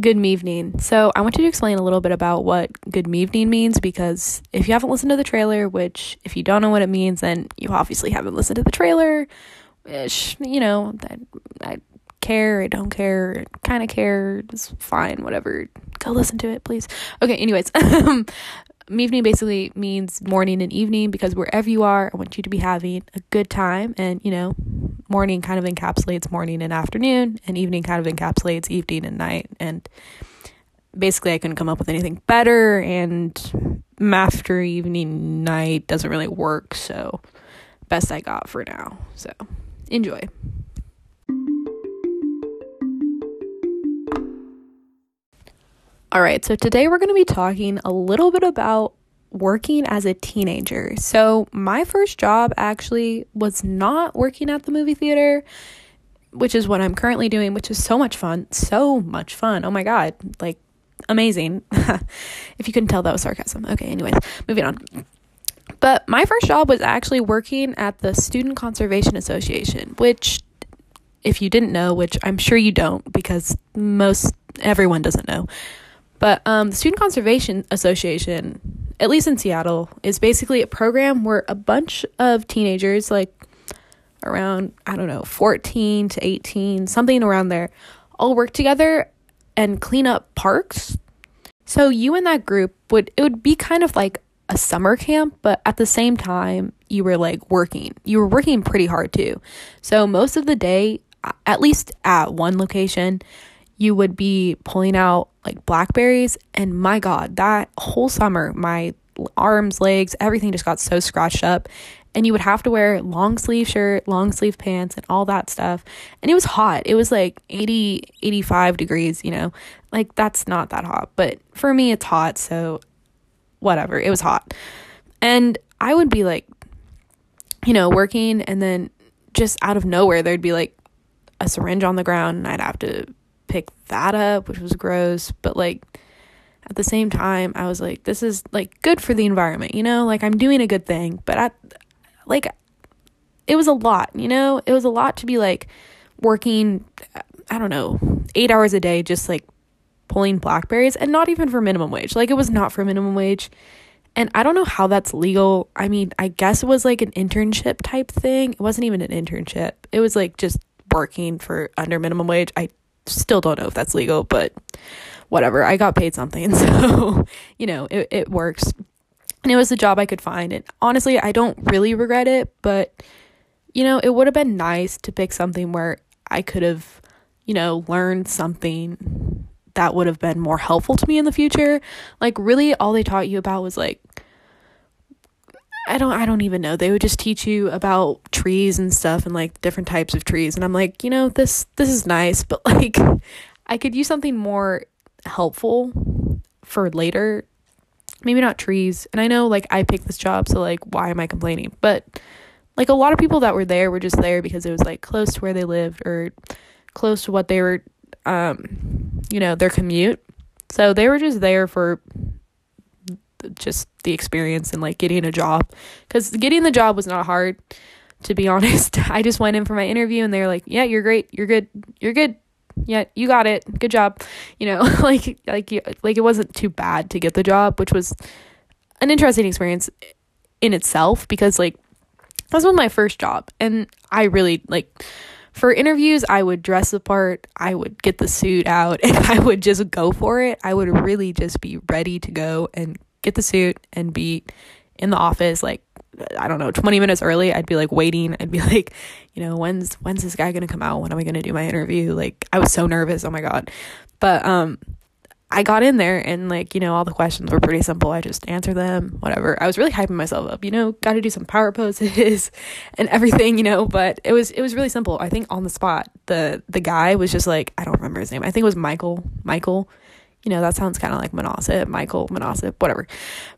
Good evening. So, I want you to explain a little bit about what good evening means because if you haven't listened to the trailer, which if you don't know what it means, then you obviously haven't listened to the trailer. Which, you know, I, I care, I don't care, kind of care, it's fine, whatever. Go listen to it, please. Okay, anyways, um, evening basically means morning and evening because wherever you are, I want you to be having a good time. And, you know, morning kind of encapsulates morning and afternoon, and evening kind of encapsulates evening and night. And basically, I couldn't come up with anything better. And after evening, night doesn't really work. So, best I got for now. So, enjoy. All right, so today we're going to be talking a little bit about working as a teenager. So, my first job actually was not working at the movie theater, which is what I'm currently doing, which is so much fun. So much fun. Oh my God. Like, amazing. if you couldn't tell, that was sarcasm. Okay, anyways, moving on. But my first job was actually working at the Student Conservation Association, which, if you didn't know, which I'm sure you don't because most everyone doesn't know, but um, the Student Conservation Association, at least in Seattle, is basically a program where a bunch of teenagers, like around, I don't know, 14 to 18, something around there, all work together and clean up parks. So you and that group would, it would be kind of like a summer camp, but at the same time, you were like working. You were working pretty hard too. So most of the day, at least at one location, you would be pulling out like blackberries and my god that whole summer my arms legs everything just got so scratched up. And you would have to wear long sleeve shirt long sleeve pants and all that stuff. And it was hot. It was like 80 85 degrees you know? Like that's not that hot. But for me it's hot so whatever. It was hot. And i would be like you know working and then just out of nowhere there'd be like a syringe on the ground and i'd have to that up, which was gross, but like at the same time, I was like, this is like good for the environment, you know? Like I'm doing a good thing, but I like it was a lot, you know? It was a lot to be like working I don't know, 8 hours a day just like pulling blackberries and not even for minimum wage. Like it was not for minimum wage. And I don't know how that's legal. I mean, I guess it was like an internship type thing. It wasn't even an internship. It was like just working for under minimum wage. I still don't know if that's legal, but whatever. I got paid something, so you know, it it works. And it was a job I could find. And honestly, I don't really regret it, but you know, it would have been nice to pick something where I could have, you know, learned something that would have been more helpful to me in the future. Like really all they taught you about was like I don't I don't even know. They would just teach you about trees and stuff and like different types of trees and I'm like, you know, this this is nice, but like I could use something more helpful for later. Maybe not trees. And I know like I picked this job, so like why am I complaining? But like a lot of people that were there were just there because it was like close to where they lived or close to what they were um you know, their commute. So they were just there for just the experience and like getting a job. Because getting the job was not hard to be honest. I just went in for my interview and they were like yeah you're great. You're good. You're good. Yeah you got it. Good job. You know like like like it wasn't too bad to get the job which was an interesting experience in itself because like that was my first job. And i really like for interviews i would dress the part i would get the suit out and i would just go for it. I would really just be ready to go and get the suit and be in the office like I don't know, 20 minutes early, I'd be like waiting. I'd be like, you know, when's when's this guy going to come out? When am I going to do my interview? Like I was so nervous. Oh my god. But um I got in there and like, you know, all the questions were pretty simple. I just answered them, whatever. I was really hyping myself up, you know, got to do some power poses and everything, you know, but it was it was really simple. I think on the spot, the the guy was just like, I don't remember his name. I think it was Michael. Michael you know, that sounds kind of like Manasip, Michael Manasip, whatever.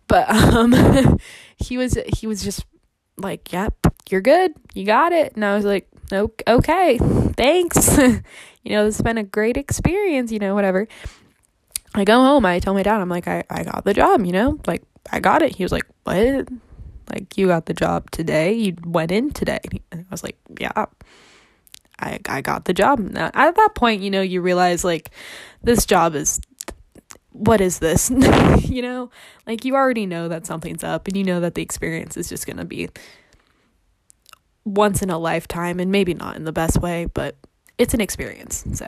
But um he was he was just like, "Yep, you're good. You got it." And I was like, "Okay, thanks." you know, has been a great experience, you know, whatever. I go home, I tell my dad, I'm like, I, I got the job, you know? Like, I got it. He was like, What? Like, you got the job today? You went in today? And I was like, Yeah. I, I got the job. Now, at that point, you know, you realize like this job is what is this? you know, like you already know that something's up and you know that the experience is just going to be once in a lifetime and maybe not in the best way, but it's an experience. So,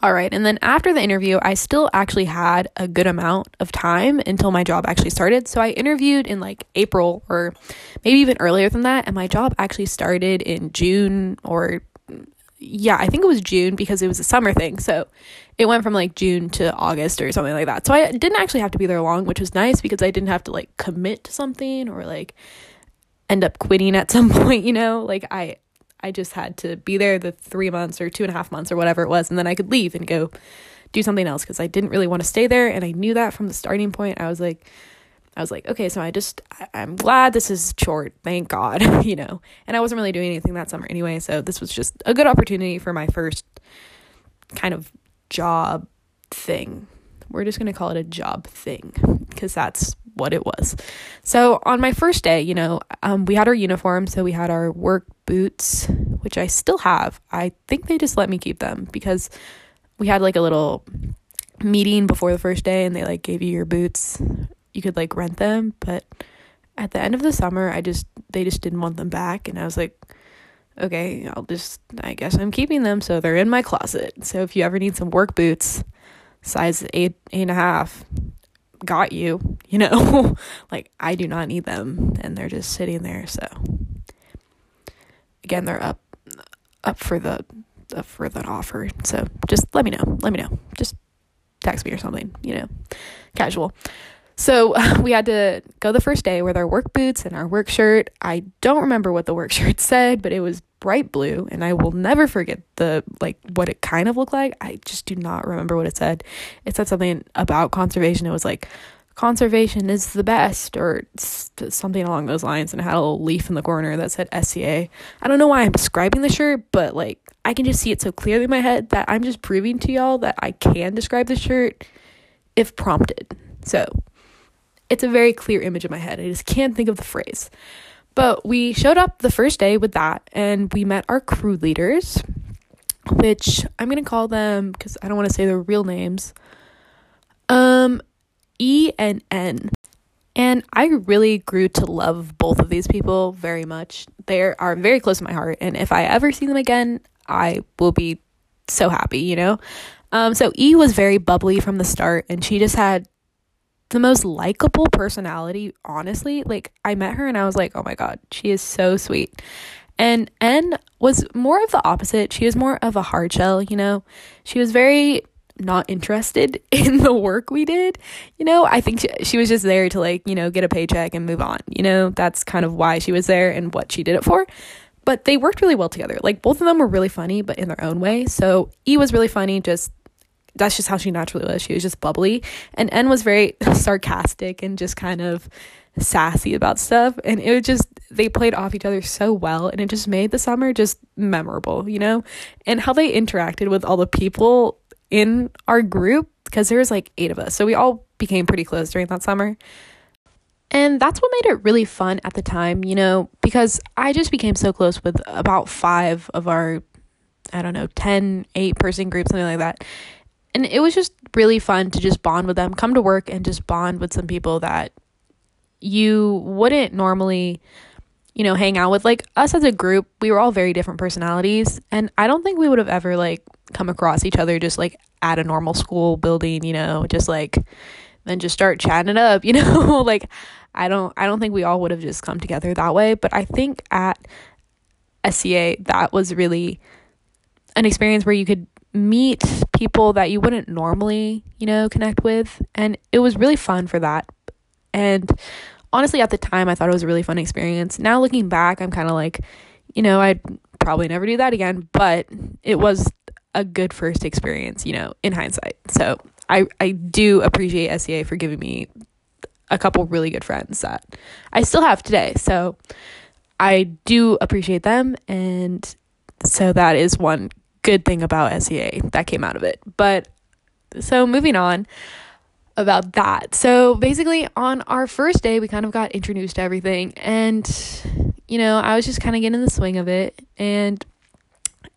all right. And then after the interview, I still actually had a good amount of time until my job actually started. So I interviewed in like April or maybe even earlier than that. And my job actually started in June or yeah, I think it was June because it was a summer thing. So it went from like June to August or something like that. So I didn't actually have to be there long, which was nice because I didn't have to like commit to something or like end up quitting at some point, you know? Like I I just had to be there the three months or two and a half months or whatever it was, and then I could leave and go do something else because I didn't really want to stay there and I knew that from the starting point. I was like I was like, okay, so I just, I, am glad this is short, thank God, you know. And I wasn't really doing anything that summer anyway, so this was just a good opportunity for my first kind of job thing. We're just going to call it a job thing because that's what it was. So on my first day, you know, um, we had our uniform, so we had our work boots, which I still have. I think they just let me keep them because we had like a little meeting before the first day and they like gave you your boots you could like rent them, but at the end of the summer, I just they just didn't want them back and I was like okay, I'll just I guess I'm keeping them so they're in my closet. So if you ever need some work boots, size eight, eight and a half, got you, you know. like I do not need them and they're just sitting there, so again they're up up for the up for that offer. So just let me know. Let me know. Just text me or something, you know. Casual. So we had to go the first day with our work boots and our work shirt. I don't remember what the work shirt said, but it was bright blue and I will never forget the like what it kind of looked like. I just do not remember what it said. It said something about conservation. It was like conservation is the best or something along those lines and it had a little leaf in the corner that said SCA. I don't know why I'm describing the shirt, but like I can just see it so clearly in my head that I'm just proving to y'all that I can describe the shirt if prompted. So, it's a very clear image in my head. I just can't think of the phrase. But we showed up the first day with that and we met our crew leaders, which I'm going to call them because I don't want to say their real names. Um E and N. And I really grew to love both of these people very much. They are very close to my heart and if I ever see them again, I will be so happy, you know? Um, so E was very bubbly from the start, and she just had the most likable personality, honestly. Like, I met her and I was like, oh my God, she is so sweet. And N was more of the opposite. She was more of a hard shell, you know? She was very not interested in the work we did. You know, I think she, she was just there to, like, you know, get a paycheck and move on. You know, that's kind of why she was there and what she did it for. But they worked really well together. Like, both of them were really funny, but in their own way. So, E was really funny, just that's just how she naturally was. She was just bubbly. And N was very sarcastic and just kind of sassy about stuff. And it was just, they played off each other so well. And it just made the summer just memorable, you know? And how they interacted with all the people in our group, because there was like eight of us. So we all became pretty close during that summer. And that's what made it really fun at the time, you know, because I just became so close with about five of our, I don't know, 10, 8 person group, something like that and it was just really fun to just bond with them, come to work and just bond with some people that you wouldn't normally, you know, hang out with. Like us as a group, we were all very different personalities, and I don't think we would have ever like come across each other just like at a normal school building, you know, just like then just start chatting it up, you know, like I don't I don't think we all would have just come together that way, but I think at SCA that was really an experience where you could meet people that you wouldn't normally, you know, connect with. And it was really fun for that. And honestly, at the time, I thought it was a really fun experience. Now, looking back, I'm kind of like, you know, I'd probably never do that again, but it was a good first experience, you know, in hindsight. So I, I do appreciate SCA for giving me a couple really good friends that I still have today. So I do appreciate them. And so that is one good thing about SCA that came out of it. But so moving on about that. So basically, on our first day, we kind of got introduced to everything, and you know, I was just kind of getting the swing of it. And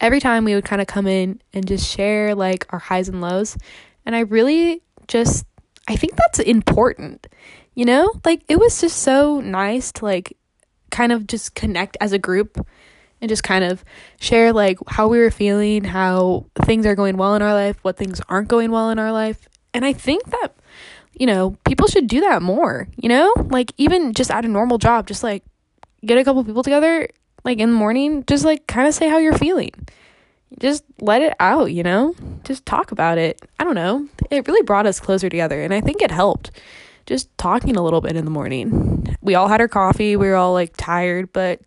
every time we would kind of come in and just share like our highs and lows. And I really just, I think that's important, you know? Like it was just so nice to like kind of just connect as a group and just kind of share like how we were feeling, how things are going well in our life, what things aren't going well in our life. And I think that you know, people should do that more, you know? Like even just at a normal job, just like get a couple people together like in the morning, just like kind of say how you're feeling. Just let it out, you know? Just talk about it. I don't know. It really brought us closer together and I think it helped. Just talking a little bit in the morning. We all had our coffee. We were all like tired, but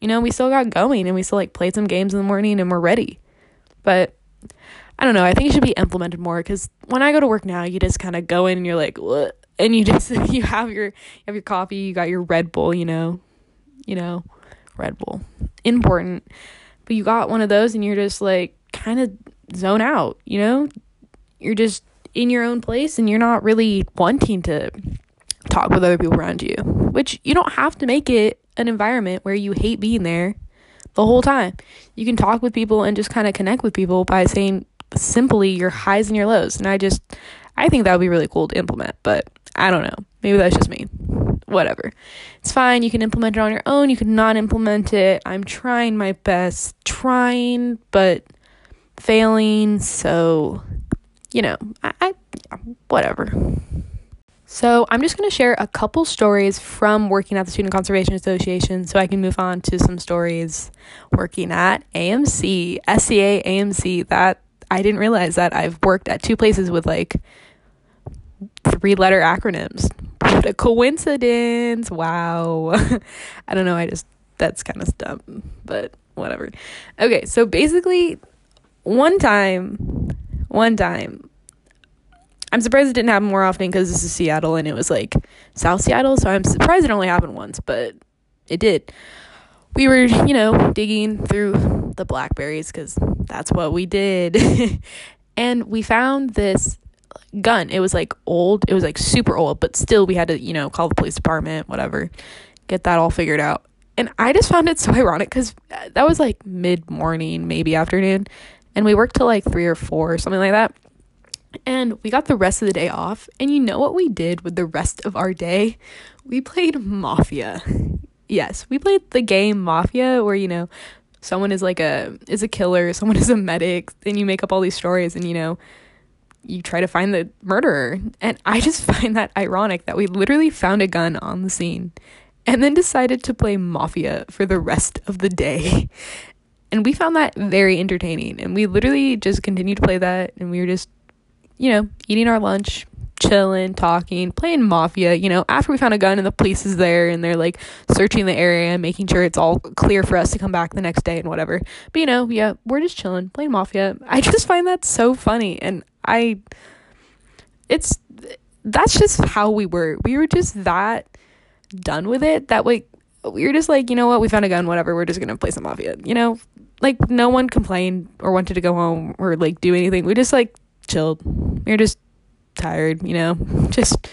you know, we still got going and we still like played some games in the morning and we're ready. But I don't know. I think it should be implemented more because when I go to work now, you just kind of go in and you're like? And you just you have your you have your coffee, you got your Red Bull, you know, you know, Red Bull, important. But you got one of those and you're just like kind of zone out, you know. You're just in your own place and you're not really wanting to talk with other people around you, which you don't have to make it an environment where you hate being there the whole time. You can talk with people and just kind of connect with people by saying simply your highs and your lows. And I just, I think that would be really cool to implement, but I don't know. Maybe that's just me. Whatever. It's fine. You can implement it on your own. You can not implement it. I'm trying my best, trying, but failing. So, you know, I, I whatever. So, I'm just going to share a couple stories from working at the Student Conservation Association so I can move on to some stories working at AMC, SCA AMC. That I didn't realize that I've worked at two places with like three letter acronyms. What a coincidence. Wow. I don't know. I just, that's kind of dumb, but whatever. Okay. So basically, one time, one time, I'm surprised it didn't happen more often because this is Seattle and it was like South Seattle. So I'm surprised it only happened once, but it did. We were, you know, digging through the blackberries because that's what we did. and we found this gun. It was like old. It was like super old, but still we had to, you know, call the police department, whatever, get that all figured out. And I just found it so ironic because uh, that was like mid morning, maybe afternoon. And we worked till like three or four, or something like that. And we got the rest of the day off. And you know what we did with the rest of our day? We played Mafia. Yes, we played the game Mafia where, you know, someone is like a is a killer, someone is a medic, and you make up all these stories and you know you try to find the murderer. And I just find that ironic that we literally found a gun on the scene and then decided to play Mafia for the rest of the day. And we found that very entertaining. And we literally just continued to play that and we were just, you know, eating our lunch, chilling, talking, playing mafia, you know, after we found a gun and the police is there and they're like searching the area, making sure it's all clear for us to come back the next day and whatever. But you know, yeah, we're just chilling, playing mafia. I just find that so funny and I it's that's just how we were. We were just that done with it that like we were just like, you know what, we found a gun, whatever, we're just gonna play some mafia. You know? Like no one complained or wanted to go home or like do anything. We just like chilled. Were just tired, you know, just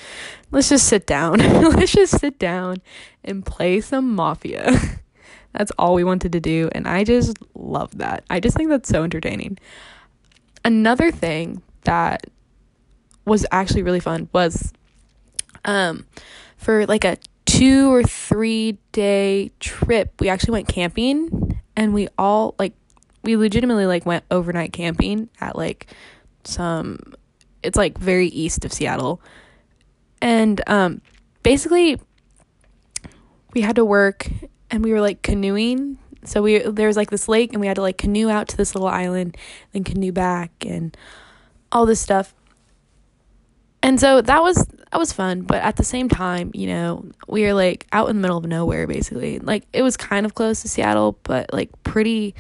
let's just sit down. let's just sit down and play some Mafia. that's all we wanted to do. And I just love that. I just think that's so entertaining. Another thing that was actually really fun was um, for like a two or three day trip, we actually went camping and we all like, we legitimately like went overnight camping at like some it's like very east of Seattle. And um basically we had to work and we were like canoeing. So we there was like this lake and we had to like canoe out to this little island, then canoe back and all this stuff. And so that was that was fun, but at the same time, you know, we were like out in the middle of nowhere basically. Like it was kind of close to Seattle, but like pretty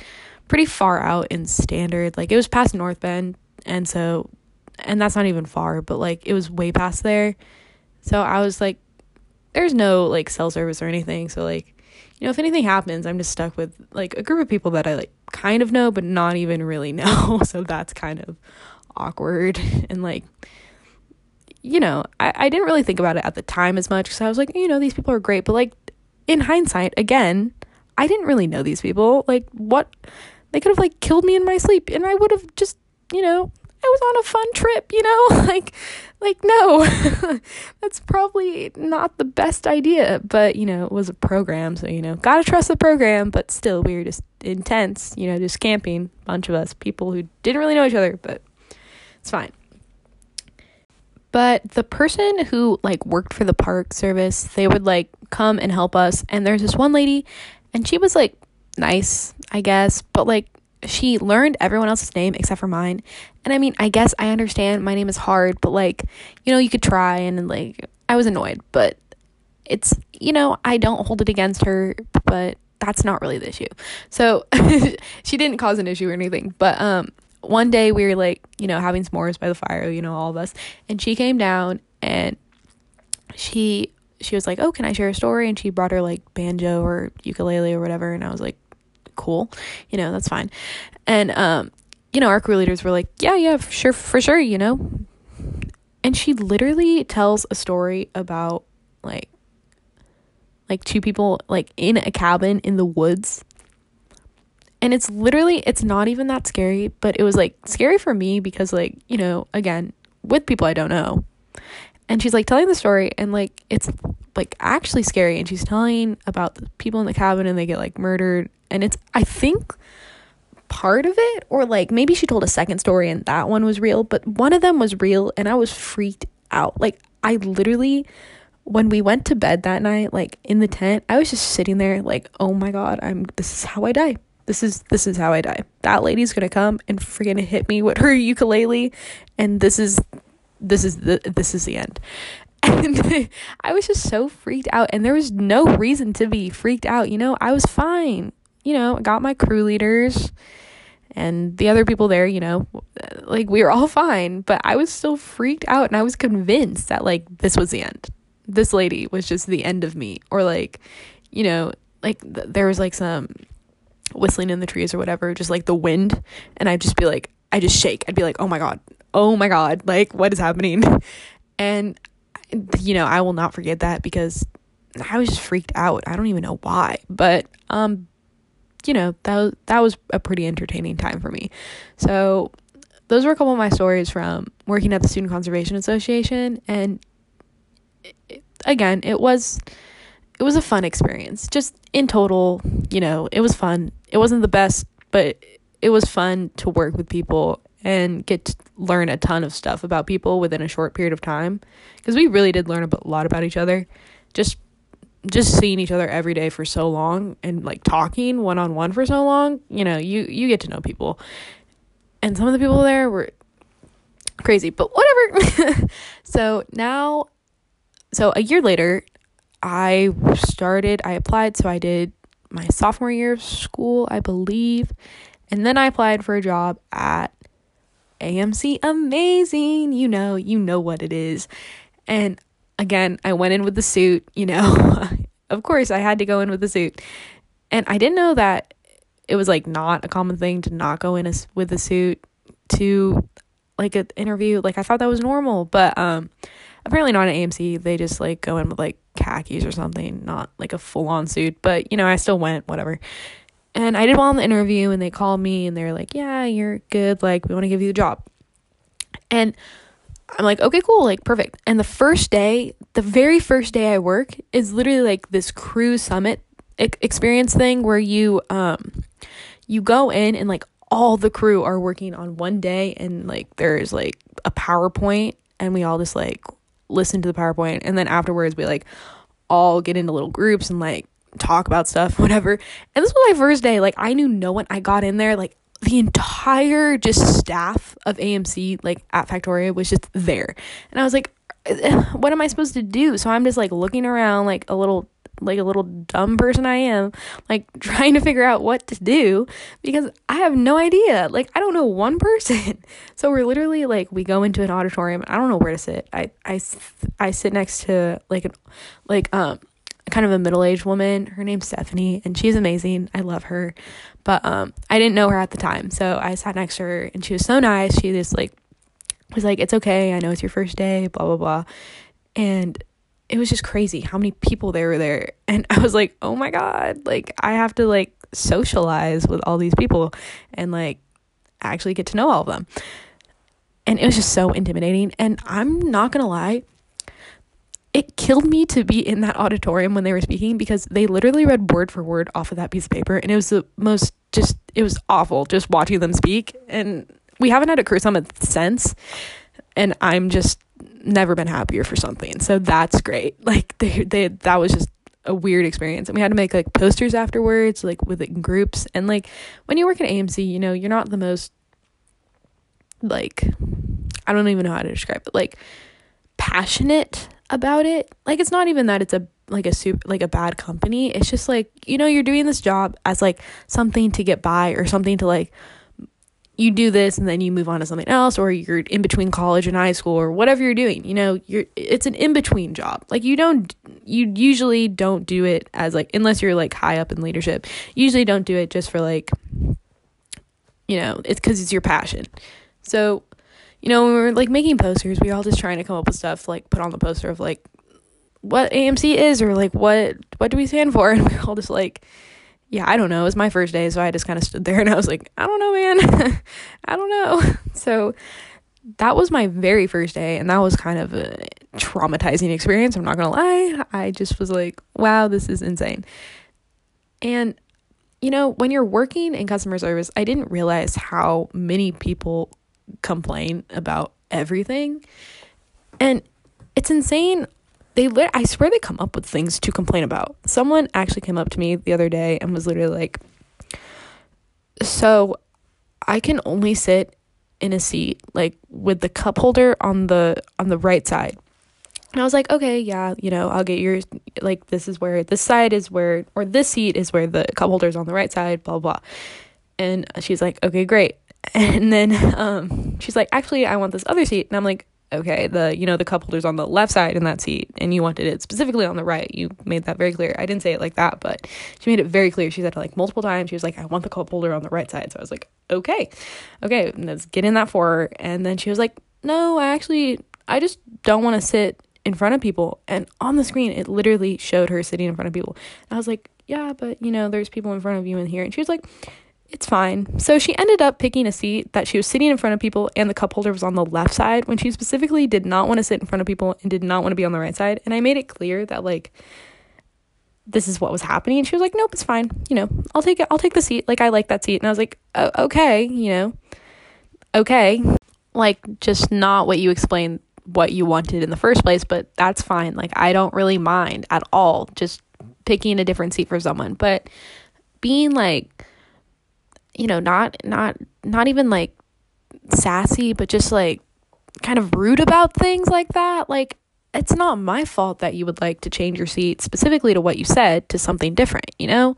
pretty far out in standard. Like it was past North Bend, and so and that's not even far, but like it was way past there. So I was like, there's no like cell service or anything. So like, you know, if anything happens, I'm just stuck with like a group of people that I like kind of know, but not even really know. so that's kind of awkward. And like, you know, I, I didn't really think about it at the time as much because I was like, you know, these people are great. But like in hindsight, again, I didn't really know these people. Like, what? they could have like killed me in my sleep and I would have just, you know, I was on a fun trip, you know? like like no. That's probably not the best idea, but you know, it was a program, so you know, got to trust the program, but still we were just intense, you know, just camping, bunch of us, people who didn't really know each other, but it's fine. But the person who like worked for the park service, they would like come and help us. And there's this one lady, and she was like nice, I guess, but like she learned everyone else's name except for mine. And I mean, I guess I understand my name is hard, but like, you know, you could try and like I was annoyed, but it's, you know, I don't hold it against her, but that's not really the issue. So she didn't cause an issue or anything, but um one day we were like, you know, having s'mores by the fire, you know, all of us, and she came down and she she was like, "Oh, can I share a story?" And she brought her like banjo or ukulele or whatever, and I was like, "Cool, you know, that's fine." And um, you know, our crew leaders were like, "Yeah, yeah, for sure, for sure," you know. And she literally tells a story about like like two people like in a cabin in the woods and it's literally it's not even that scary but it was like scary for me because like you know again with people i don't know and she's like telling the story and like it's like actually scary and she's telling about the people in the cabin and they get like murdered and it's i think part of it or like maybe she told a second story and that one was real but one of them was real and i was freaked out like i literally when we went to bed that night like in the tent i was just sitting there like oh my god i'm this is how i die this is this is how I die. That lady's gonna come and freaking hit me with her ukulele, and this is this is the this is the end. And I was just so freaked out, and there was no reason to be freaked out. You know, I was fine. You know, I got my crew leaders and the other people there, you know, like we were all fine, but I was still freaked out and I was convinced that like this was the end. This lady was just the end of me or like, you know, like th- there was like some whistling in the trees or whatever, just like the wind. And I'd just be like, I just shake. I'd be like, oh my God, oh my God, like what is happening? And, you know, I will not forget that because I was just freaked out. I don't even know why. But, um, you know, that that was a pretty entertaining time for me. So, those were a couple of my stories from working at the Student Conservation Association. And it, again, it was it was a fun experience. Just in total, you know, it was fun. It wasn't the best, but it was fun to work with people and get to learn a ton of stuff about people within a short period of time because we really did learn a lot about each other. Just just seeing each other every day for so long and like talking one on one for so long, you know, you you get to know people. And some of the people there were crazy, but whatever. so now so a year later, I started, I applied, so I did my sophomore year of school, I believe. And then I applied for a job at AMC Amazing. You know, you know what it is. And again, I went in with the suit, you know. of course, I had to go in with a suit. And I didn't know that it was like not a common thing to not go in a, with a suit to like an interview. Like I thought that was normal, but um apparently not at AMC. They just like go in with like khakis or something, not like a full on suit. But you know, I still went, whatever. And I did well in the interview, and they called me and they're like, "Yeah, you're good. Like, we want to give you the job." And I'm like, "Okay, cool. Like, perfect." And the first day, the very first day I work is literally like this cruise summit experience thing where you um you go in and like all the crew are working on one day and like there's like a PowerPoint and we all just like listen to the PowerPoint and then afterwards we like all get into little groups and like talk about stuff, whatever. And this was my first day. Like I knew no one. I got in there like the entire just staff of AMC like at Factoria was just there. And I was like what am I supposed to do? So I'm just like looking around like a little like a little dumb person I am, like trying to figure out what to do because I have no idea. Like I don't know one person. So we're literally like we go into an auditorium. I don't know where to sit. I I I sit next to like an like um kind of a middle-aged woman. Her name's Stephanie and she's amazing. I love her. But um I didn't know her at the time. So I sat next to her and she was so nice. She just like was like, "It's okay. I know it's your first day, blah blah blah." And it was just crazy how many people there were there. And I was like, oh my God, like I have to like socialize with all these people and like actually get to know all of them. And it was just so intimidating. And I'm not gonna lie, it killed me to be in that auditorium when they were speaking because they literally read word for word off of that piece of paper. And it was the most just, it was awful just watching them speak. And we haven't had a career summit since. And I'm just never been happier for something. So that's great. Like they they that was just a weird experience. And we had to make like posters afterwards, like with it in groups. And like when you work at AMC, you know, you're not the most like I don't even know how to describe it. Like passionate about it. Like it's not even that it's a like a super like a bad company. It's just like, you know, you're doing this job as like something to get by or something to like you do this and then you move on to something else or you're in between college and high school or whatever you're doing you know you're it's an in between job like you don't you usually don't do it as like unless you're like high up in leadership usually don't do it just for like you know it's because it's your passion so you know when we are like making posters we are all just trying to come up with stuff like put on the poster of like what amc is or like what what do we stand for and we are all just like yeah, I don't know. It was my first day, so I just kind of stood there and I was like, I don't know, man. I don't know. So that was my very first day, and that was kind of a traumatizing experience. I'm not gonna lie. I just was like, wow, this is insane. And you know, when you're working in customer service, I didn't realize how many people complain about everything. And it's insane they lit I swear they come up with things to complain about. Someone actually came up to me the other day and was literally like, "So, I can only sit in a seat like with the cup holder on the on the right side." And I was like, "Okay, yeah, you know, I'll get yours like this is where this side is where or this seat is where the cup holder is on the right side, blah blah." And she's like, "Okay, great." And then um she's like, "Actually, I want this other seat." And I'm like, okay the you know the cup holders on the left side in that seat and you wanted it specifically on the right. You made that very clear. I didn't say it like that but she made it very clear. She said it like multiple times. She was like i want the cup holder on the right side. So i was like okay okay let's get in that for her and then she was like no i actually i just don't want to sit in front of people. And on the screen it literally showed her sitting in front of people. And i was like yeah but you know there's people in front of you in here. And she was like it's fine. So she ended up picking a seat that she was sitting in front of people and the cup holder was on the left side when she specifically did not want to sit in front of people and did not want to be on the right side. And I made it clear that like this is what was happening. And she was like, "Nope, it's fine. You know, I'll take it. I'll take the seat. Like I like that seat." And I was like, oh, "Okay, you know, okay, like just not what you explained what you wanted in the first place, but that's fine. Like I don't really mind at all just picking a different seat for someone, but being like." You know, not not not even like sassy, but just like kind of rude about things like that. Like it's not my fault that you would like to change your seat specifically to what you said to something different, you know?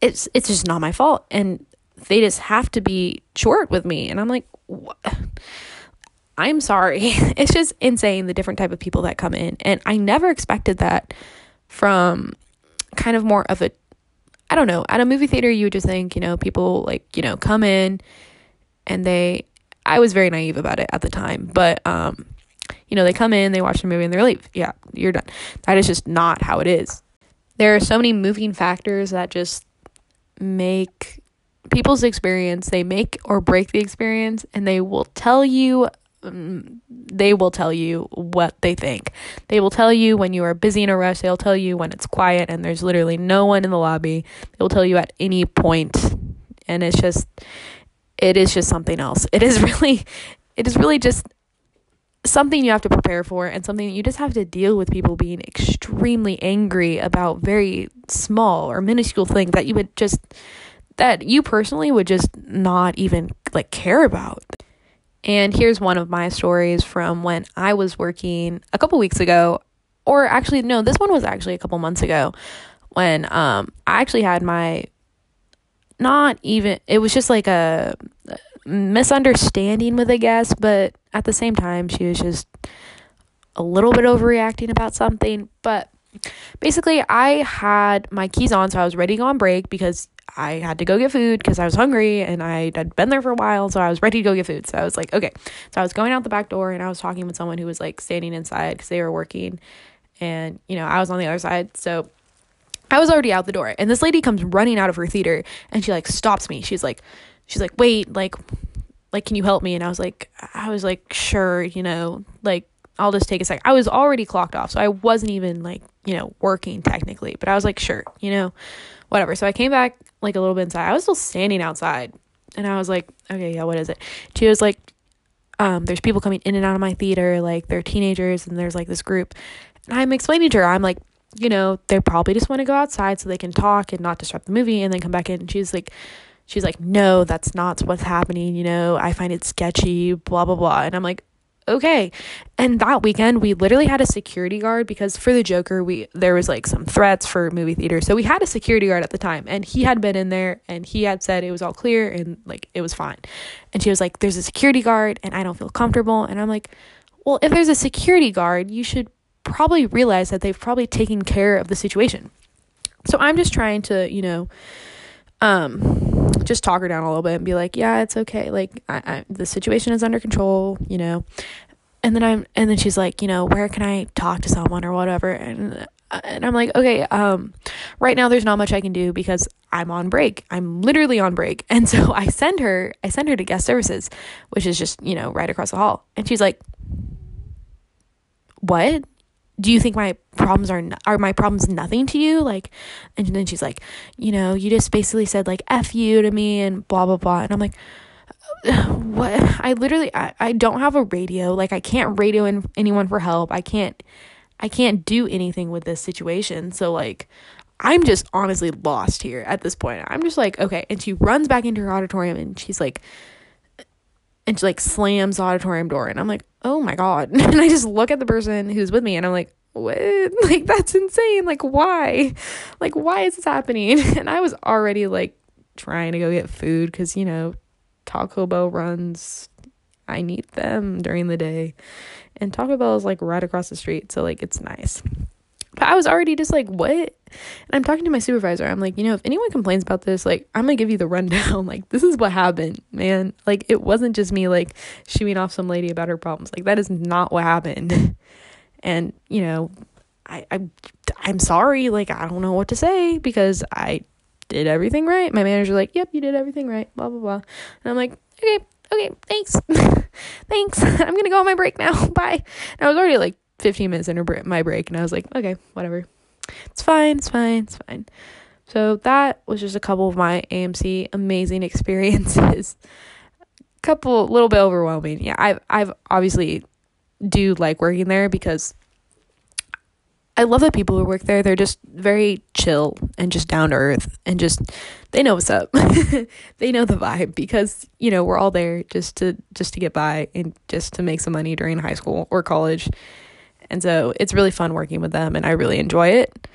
It's it's just not my fault and they just have to be short with me and I'm like what? I'm sorry. It's just insane the different type of people that come in and I never expected that from kind of more of a I don't know, at a movie theater, you would just think, you know, people like, you know, come in and they, I was very naive about it at the time, but, um, you know, they come in, they watch the movie, and they leave. Yeah, you're done. That is just not how it is. There are so many moving factors that just make people's experience, they make or break the experience, and they will tell you they will tell you what they think. They will tell you when you are busy in a rush. They'll tell you when it's quiet and there's literally no one in the lobby. They will tell you at any point, and it's just, it is just something else. It is really, it is really just something you have to prepare for and something you just have to deal with people being extremely angry about very small or minuscule things that you would just that you personally would just not even like care about. And here's one of my stories from when I was working a couple weeks ago, or actually, no, this one was actually a couple months ago when um, I actually had my not even, it was just like a misunderstanding with a guest, but at the same time, she was just a little bit overreacting about something. But basically, I had my keys on, so I was ready to go on break because I had to go get food because I was hungry and I had been there for a while, so I was ready to go get food. So I was like, okay. So I was going out the back door and I was talking with someone who was like standing inside because they were working, and you know, I was on the other side. So I was already out the door. And this lady comes running out of her theater and she like stops me. She's like she's like, "Wait, like like can you help me?" And I was like I was like, "Sure, you know, like I'll just take a sec." I was already clocked off, so I wasn't even like, you know, working technically, but I was like, "Sure, you know, whatever." So I came back like a little bit inside. I was still standing outside. And I was like, "Okay, yeah, what is it?" She was like, um, there's people coming in and out of my theater, like they're teenagers, and there's like this group. And I'm explaining to her, I'm like, you know, they probably just want to go outside so they can talk and not disrupt the movie and then come back in. And she's like, she's like, no, that's not what's happening. You know, I find it sketchy, blah, blah, blah. And I'm like, okay. And that weekend, we literally had a security guard because for the Joker, we there was like some threats for movie theater So we had a security guard at the time, and he had been in there and he had said it was all clear and like it was fine. And she was like, "There's a security guard, and I don't feel comfortable." And I'm like, "Well, if there's a security guard, you should probably realize that they've probably taken care of the situation." So I'm just trying to, you know, um, just talk her down a little bit and be like, yeah, it's okay. Like, I, I, the situation is under control, you know. And then I'm, and then she's like, you know, where can I talk to someone or whatever? And and I'm like, okay, um, right now there's not much I can do because I'm on break. I'm literally on break. And so I send her, I send her to guest services, which is just, you know, right across the hall. And she's like, what? Do you think my problems are are my problems nothing to you? Like and then she's like you know you just basically said like f you to me and blah blah blah. And i'm like what? I literally I, I don't have a radio. Like i can't radio in, anyone for help. I can't i can't do anything with this situation. So like i'm just honestly lost here at this point. I'm just like okay. And she runs back into her auditorium and she's like and she like slams auditorium door. And i'm like oh my god. And i just look at the person who's with me and i'm like what? Like that's insane. Like why? Like why is this happening? And i was already like trying to go get food because you know taco bell runs i need them during the day. And taco bell is like right across the street so like it's nice I was already just like, what? And I'm talking to my supervisor. I'm like, you know, if anyone complains about this, like, I'm gonna give you the rundown. like, this is what happened, man. Like, it wasn't just me, like, shooing off some lady about her problems. Like, that is not what happened. and, you know, I, I, I'm sorry. Like, I don't know what to say because I did everything right. My manager, like, yep, you did everything right, blah, blah, blah. And I'm like, okay, okay, thanks. thanks. I'm gonna go on my break now. Bye. And I was already like 15 minutes into my break and I was like, okay, whatever. It's fine, it's fine, it's fine. So that was just a couple of my AMC amazing experiences. couple little bit overwhelming. Yeah, I've I've obviously do like working there because I love the people who work there. They're just very chill and just down to earth and just they know what's up. they know the vibe because, you know, we're all there just to just to get by and just to make some money during high school or college. And so it's really fun working with them and I really enjoy it.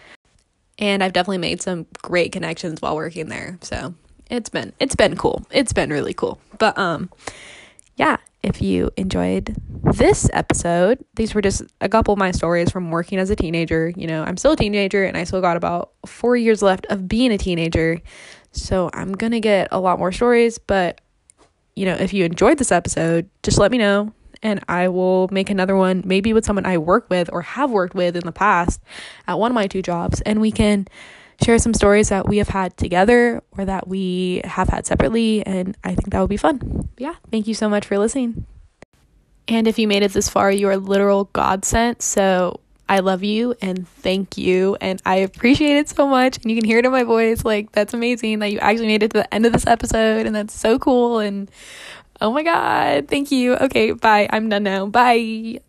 And I've definitely made some great connections while working there. So it's been it's been cool. It's been really cool. But um yeah, if you enjoyed this episode, these were just a couple of my stories from working as a teenager. You know, I'm still a teenager and I still got about four years left of being a teenager. So I'm going to get a lot more stories. But, you know, if you enjoyed this episode, just let me know and I will make another one, maybe with someone I work with or have worked with in the past at one of my two jobs, and we can share some stories that we have had together or that we have had separately, and I think that would be fun. Yeah, thank you so much for listening. And if you made it this far, you are literal God sent. So I love you and thank you. And I appreciate it so much. And you can hear it in my voice. Like, that's amazing that you actually made it to the end of this episode. And that's so cool. And Oh my God. Thank you. Okay. Bye. I'm done now. Bye.